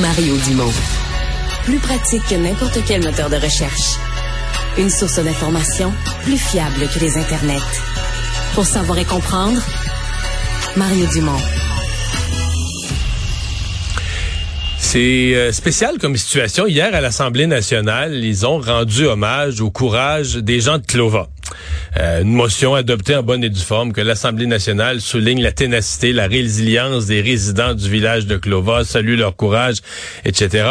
Mario Dumont. Plus pratique que n'importe quel moteur de recherche. Une source d'information plus fiable que les internets. Pour savoir et comprendre, Mario Dumont. C'est euh, spécial comme situation. Hier, à l'Assemblée nationale, ils ont rendu hommage au courage des gens de Clova. Euh, une motion adoptée en bonne et due forme que l'Assemblée nationale souligne la ténacité, la résilience des résidents du village de Clova, salue leur courage, etc.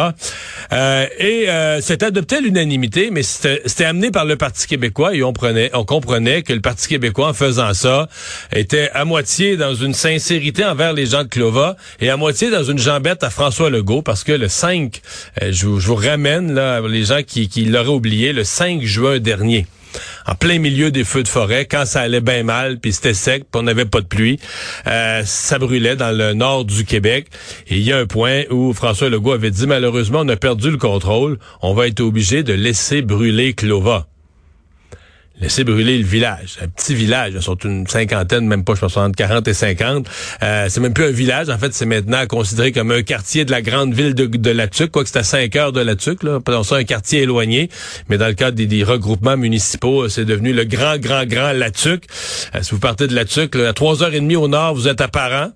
Euh, et euh, c'est adopté à l'unanimité, mais c'était amené par le Parti québécois et on prenait, on comprenait que le Parti québécois, en faisant ça, était à moitié dans une sincérité envers les gens de Clova et à moitié dans une jambette à François Legault, parce que le 5, euh, je, vous ramène là les gens qui, qui l'auraient oublié, le 5 juin dernier en plein milieu des feux de forêt, quand ça allait bien mal, puis c'était sec, puis on n'avait pas de pluie. Euh, ça brûlait dans le nord du Québec. Et il y a un point où François Legault avait dit, malheureusement, on a perdu le contrôle. On va être obligé de laisser brûler Clova laisser brûler le village. Un petit village, ils sont une cinquantaine, même pas, je pense, entre 40 et 50. Euh, c'est même plus un village, en fait, c'est maintenant considéré comme un quartier de la grande ville de, de La Tuque, quoi que c'est à 5 heures de La Tuque, là. Ça, un quartier éloigné, mais dans le cadre des, regroupements municipaux, c'est devenu le grand, grand, grand La Tuque. Euh, si vous partez de La Tuque, à 3h30 au nord, vous êtes à Parent.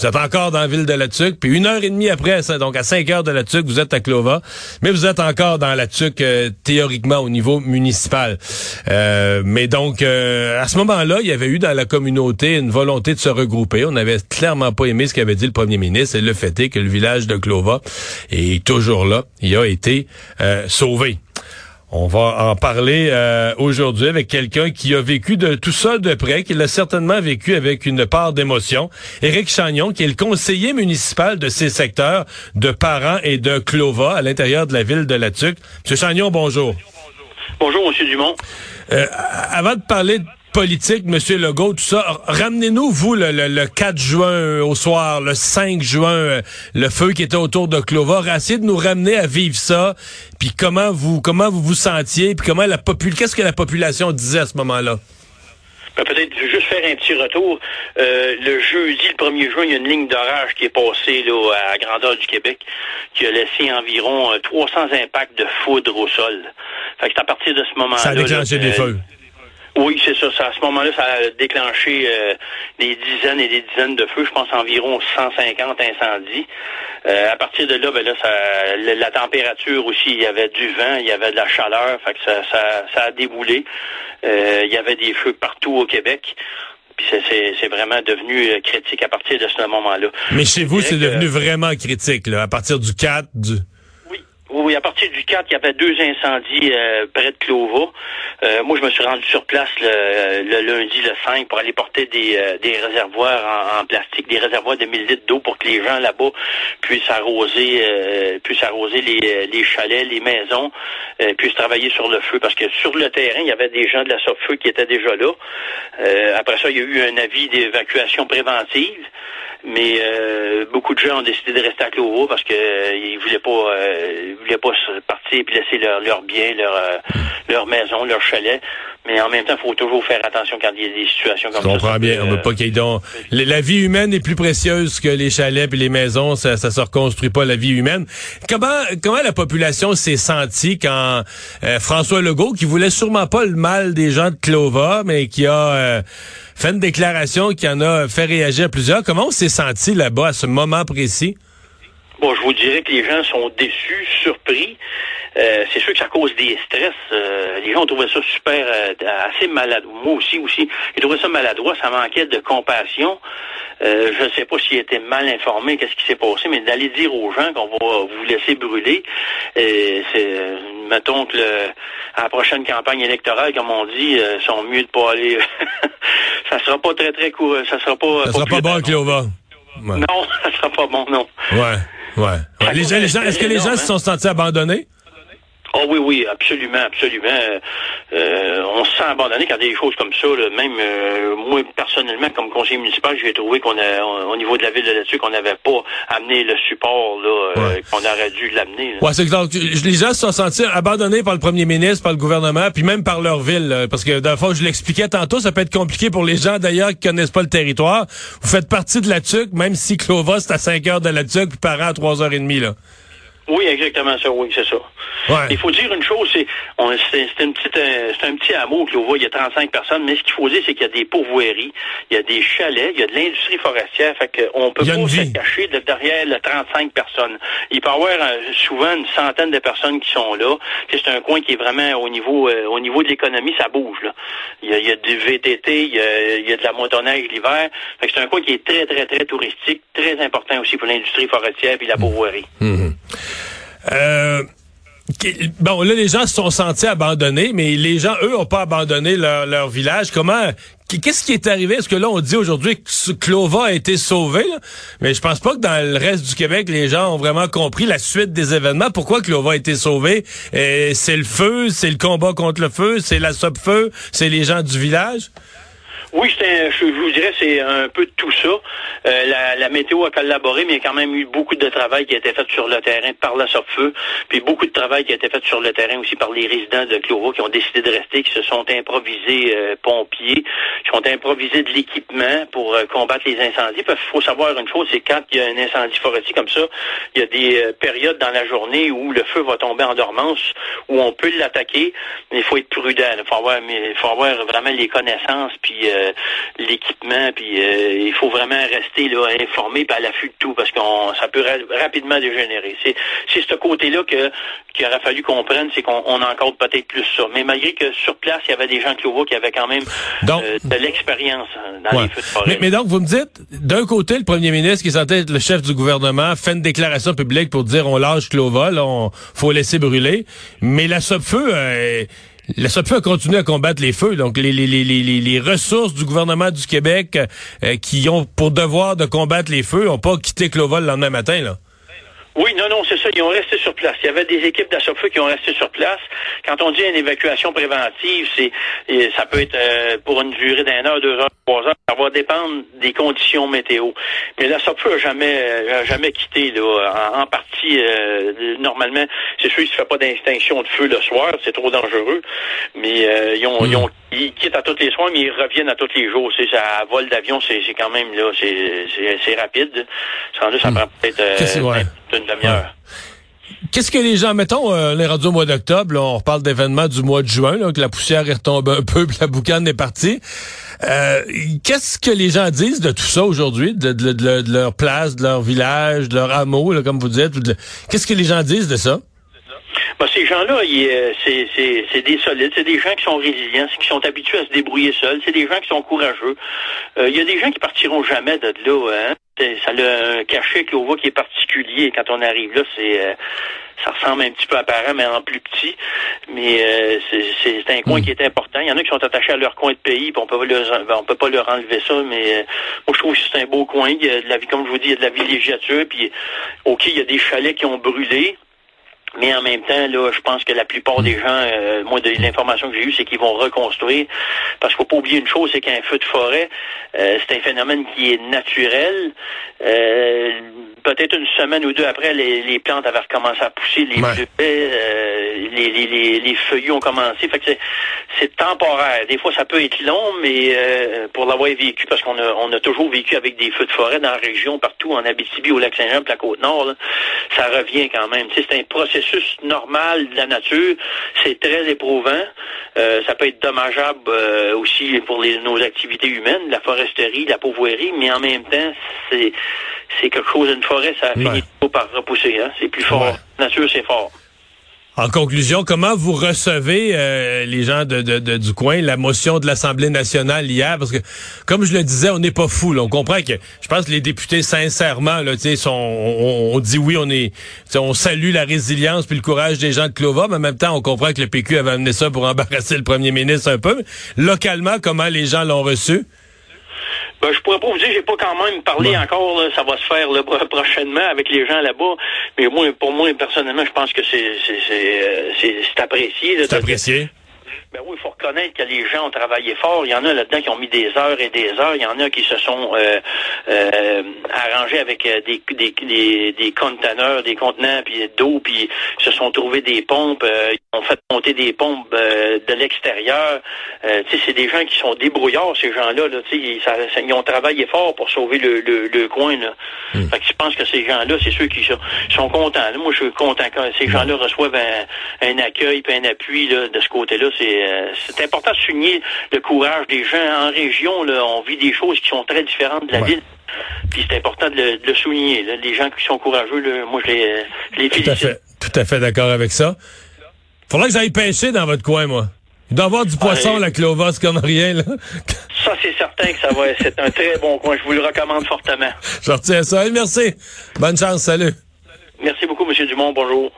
Vous êtes encore dans la ville de La Tuque, puis une heure et demie après, donc à 5 heures de La Tuque, vous êtes à Clova, mais vous êtes encore dans La Tuque euh, théoriquement au niveau municipal. Euh, mais donc, euh, à ce moment-là, il y avait eu dans la communauté une volonté de se regrouper. On n'avait clairement pas aimé ce qu'avait dit le premier ministre, et le fait est que le village de Clova est toujours là. Il a été sauvé. On va en parler euh, aujourd'hui avec quelqu'un qui a vécu de tout ça de près, qui l'a certainement vécu avec une part d'émotion. Éric Chagnon, qui est le conseiller municipal de ces secteurs de Parents et de Clova à l'intérieur de la ville de La Tuque. Monsieur Chagnon, bonjour. Bonjour, Monsieur Dumont. Euh, avant de parler de politique, Monsieur Legault, tout ça. Ramenez-nous, vous, le, 4 juin au soir, le 5 juin, euh, le feu qui était autour de Clover. Essayez de nous ramener à vivre ça, puis comment vous comment vous vous sentiez, puis comment la population, qu'est-ce que la population disait à ce moment-là? Ben, peut-être juste faire un petit retour. Euh, le jeudi, le 1er juin, il y a une ligne d'orage qui est passée là, à la grandeur du Québec, qui a laissé environ 300 euh, impacts de foudre au sol. Fait que c'est à partir de ce moment-là... Ça a déclenché des feux. Oui, c'est ça. À ce moment-là, ça a déclenché euh, des dizaines et des dizaines de feux. Je pense environ 150 incendies. Euh, à partir de là, ben là, ça, la, température aussi, il y avait du vent, il y avait de la chaleur, fait que ça, ça, ça a déboulé. Euh, il y avait des feux partout au Québec. Puis c'est vraiment devenu critique à partir de ce moment-là. Mais chez vous, c'est devenu vraiment critique, là, à partir du 4, du... Oui, à partir du 4, il y avait deux incendies euh, près de Clova. Euh, moi, je me suis rendu sur place le, lundi, le 5, pour aller porter des, euh, des réservoirs en, plastique, des réservoirs de 1000 litres d'eau pour que les gens là-bas puissent arroser, puissent arroser les, les, chalets, les maisons, puissent travailler sur le feu. Parce que sur le terrain, il y avait des gens de la SOFEU qui étaient déjà là. après ça, il y a eu un avis d'évacuation préventive. Mais beaucoup de gens ont décidé de rester à Clova parce qu'ils euh, voulaient pas euh, voulaient pas partir et laisser leur, leur bien, leur, euh, leur maison, leur chalet. Mais en même temps, il faut toujours faire attention quand il y a des situations comme ça. Je comprends bien. On veut pas qu'il donc... La vie humaine est plus précieuse que les chalets et les maisons. Ça, ça se reconstruit pas la vie humaine. Comment, comment la population s'est sentie quand François Legault, qui voulait sûrement pas le mal des gens de Clova, mais qui a fait une déclaration qui en a fait réagir plusieurs, comment on s'est senti là-bas à ce moment précis? Bon, je vous dirais que les gens sont déçus, surpris. Euh, c'est sûr que ça cause des stress. Euh, les gens ont trouvé ça super, euh, assez maladroit. Moi aussi, aussi, j'ai trouvé ça maladroit. Ça manquait de compassion. je ne sais pas s'ils étaient mal informés, qu'est-ce qui s'est passé, mais d'aller dire aux gens qu'on va vous laisser brûler, c'est, mettons que le, à la prochaine campagne électorale, comme on dit, sont mieux de pas aller. ça sera pas très très court. Ça sera pas. Ça sera pas bon, Clova. Non, ça sera pas bon, non. Ouais. Ouais. les gens, les gens, est-ce que les gens se sont sentis abandonnés? Oh oui, oui, absolument, absolument. Euh, on se sent abandonné quand il y a des choses comme ça. Même euh, moi, personnellement, comme conseiller municipal, j'ai trouvé qu'on a, au niveau de la ville de là-dessus, qu'on n'avait pas amené le support là, euh, qu'on aurait dû l'amener. Ouais, c'est que les gens se sont sentis abandonnés par le premier ministre, par le gouvernement, puis même par leur ville. parce que, le fond, je l'expliquais tantôt, ça peut être compliqué pour les gens, d'ailleurs, qui connaissent pas le territoire. Vous faites partie de la TUC, même si Clova, c'est à 5 heures de la TUC, puis par à 3 heures et demie, là. Oui, exactement ça, oui, c'est ça. Il faut dire une chose, c'est euh, c'est un petit hameau que l'on voit, il y a 35 personnes, mais ce qu'il faut dire, c'est qu'il y a des pourvoiries, il y a des chalets, il y a de l'industrie forestière, fait qu'on peut pas se cacher de derrière les 35 personnes. Il peut y avoir euh, souvent une centaine de personnes qui sont là. C'est un coin qui est vraiment au niveau euh, au niveau de l'économie, ça bouge. Là. Il, y a, il y a du VTT, il y a, il y a de la motoneige l'hiver. c'est un coin qui est très, très, très touristique, très important aussi pour l'industrie forestière et la mmh. pourvoirie. Mmh. Euh, bon, là, les gens se sont sentis abandonnés, mais les gens, eux, ont pas abandonné leur, village. Comment, qu'est-ce qui est arrivé? Est-ce que là, on dit aujourd'hui que Clova a été sauvé? Mais je pense pas que dans le reste du Québec, les gens ont vraiment compris la suite des événements. Pourquoi Clova a été sauvé? Euh, c'est le feu, c'est le combat contre le feu, c'est la sop-feu, c'est les gens du village? Oui, c'est, je vous dirais, c'est un peu de tout ça. Euh, la, la, météo a collaboré, mais il y a quand même eu beaucoup de travail qui a été fait sur le terrain par la feu puis beaucoup de travail qui a été fait sur le terrain aussi par les résidents de Cloro qui ont décidé de rester, qui se sont improvisés euh, pompiers, qui ont improvisé de l'équipement pour euh, combattre les incendies. Qu'il faut savoir une chose, c'est quand il y a un incendie forestier comme ça, il y a des périodes dans la journée où le feu va tomber en dormance, où on peut l'attaquer, mais il faut être prudent. Il faut avoir, il faut avoir vraiment les connaissances, puis euh, l'équipement, puis euh, il faut vraiment rester là informé, puis à l'affût de tout, parce qu'on ça peut rapidement dégénérer. C'est c'est ce côté-là que qu'il aurait fallu qu'on prenne, c'est qu'on encore peut-être plus ça. Mais malgré que sur place, il y avait des gens de qui avaient quand même euh, de l'expérience dans les feux de forêt. Mais, donc, vous me dites, d'un côté, le premier ministre, qui est censé être le chef du gouvernement, fait une déclaration publique pour dire on lâche Clova, là, on faut laisser brûler. Mais la SOPFEU, euh, le SOPFEU a continué à combattre les feux. Donc, les, les, les, les ressources du gouvernement du Québec euh, qui ont pour devoir de combattre les feux n'ont pas quitté Cloval le lendemain matin, là. Oui, non, non, c'est ça. Ils ont resté sur place. Il y avait des équipes d'assaut-feu qui ont resté sur place. Quand on dit une évacuation préventive, c'est ça peut être euh, pour une durée d'un heure, deux heures, trois heures. Ça va dépendre des conditions météo. Mais l'assaut-feu n'a jamais, jamais quitté. Là, en, partie, euh, normalement, c'est sûr qu'il ne se fait pas d'extinction de feu le soir. C'est trop dangereux. Mais euh, ils, ont, ils, ont, ils quittent à tous les soirs, mais ils reviennent à tous les jours. C'est ça, vol d'avion, c'est quand même là, c'est rapide. Ça, ça hmm. prend peut-être une Qu'est-ce que les gens, mettons, euh, les radios au mois d'octobre, on reparle d'événements du mois de juin, là, que la poussière est retombée un peu, puis la boucane est partie. Euh, Qu'est-ce que les gens disent de tout ça aujourd'hui, de, de, de, leur place, de leur village, de leur hameau, là, comme vous dites? Qu'est-ce que les gens disent de ça? Ben, ces gens-là, euh, c'est des solides, c'est des gens qui sont résilients, qui sont habitués à se débrouiller seuls, c'est des gens qui sont courageux. Euh, il y a des gens qui partiront jamais de là. Hein? Ça a un cachet que voit qui est particulier. Quand on arrive là, c'est euh, ça ressemble un petit peu à Paris, mais en plus petit. Mais c'est un coin hmm. qui est important. Il y en a qui sont attachés à leur coin de pays, puis on peut on peut pas leur enlever ça. Mais moi, je trouve que c'est un beau coin. Il y a de la vie, comme je vous dis, il y a de la villégiature. Puis, ok, il y a des chalets qui ont brûlé. Mais en même temps, là, je pense que la plupart des gens, euh, moi, de l'information que j'ai eue, c'est qu'ils vont reconstruire. Parce qu'il faut pas oublier une chose, c'est qu'un feu de forêt, euh, c'est un phénomène qui est naturel. Euh, peut-être une semaine ou deux après, les, plantes avaient recommencé à pousser, les euh, les, les, les, feuillus ont commencé. Fait que c'est temporaire. Des fois, ça peut être long, mais euh, pour l'avoir vécu, parce qu'on a, on a toujours vécu avec des feux de forêt dans la région, partout, en Abitibi, au Lac-Saint-Jean, la Côte-Nord, ça revient quand même. c'est un processus normal de la nature. C'est très éprouvant. Euh, ça peut être dommageable aussi pour les, nos activités humaines, la foresterie, la pauvoirie, mais en même temps, c'est c'est quelque chose, une forêt, ça finit par repousser. Hein? C'est plus fort. Nature, c'est fort. En conclusion, comment vous recevez euh, les gens de, de, du coin la motion de l'Assemblée nationale hier? Parce que, comme je le disais, on n'est pas fou. On comprend que, je pense que les députés, sincèrement, là, sont, on, on, dit oui, on est, on salue la résilience puis le courage des gens de Clova, mais en même temps, on comprend que le PQ avait amené ça pour embarrasser le premier ministre un peu. Localement, comment les gens l'ont reçu? Ben, je pourrais pas vous dire, j'ai pas quand même parlé encore, ça va se faire prochainement avec les gens là-bas. Mais moi, pour moi, personnellement, je pense que c'est c'est apprécié. C'est apprécié. Ben oui, il faut reconnaître que les gens ont travaillé fort. Il y en a là-dedans qui ont mis des heures et des heures. Il y en a qui se sont euh, euh, arrangés avec euh, des, des, des, des conteneurs, des contenants puis d'eau, puis se sont trouvés des pompes. ils ont fait monter des pompes de l'extérieur. c'est des gens qui sont débrouillards, ces gens-là. Là, ils, ils ont travaillé fort pour sauver le, le, coin. Là. Hmm. Fait que je pense que ces gens-là, c'est ceux qui sont, sont contents. Moi, je suis content quand ces gens-là reçoivent un, un accueil et un appui là, de ce côté-là. C'est euh, c'est important de souligner le courage des gens en région. Là, on vit des choses qui sont très différentes de la ville. Puis c'est important de le, souligner. Les gens qui sont courageux, moi, je les, je les félicite. Tout à fait, tout à fait d'accord avec ça. Faudrait que j'aille pêcher dans votre coin, moi. Il doit avoir du poisson, la clovas, comme rien, là. Ça, c'est certain que ça va. C'est un très bon coin. Je vous le recommande fortement. Je retiens ça. merci. Bonne chance. Salut. Merci beaucoup, M. Dumont. Bonjour.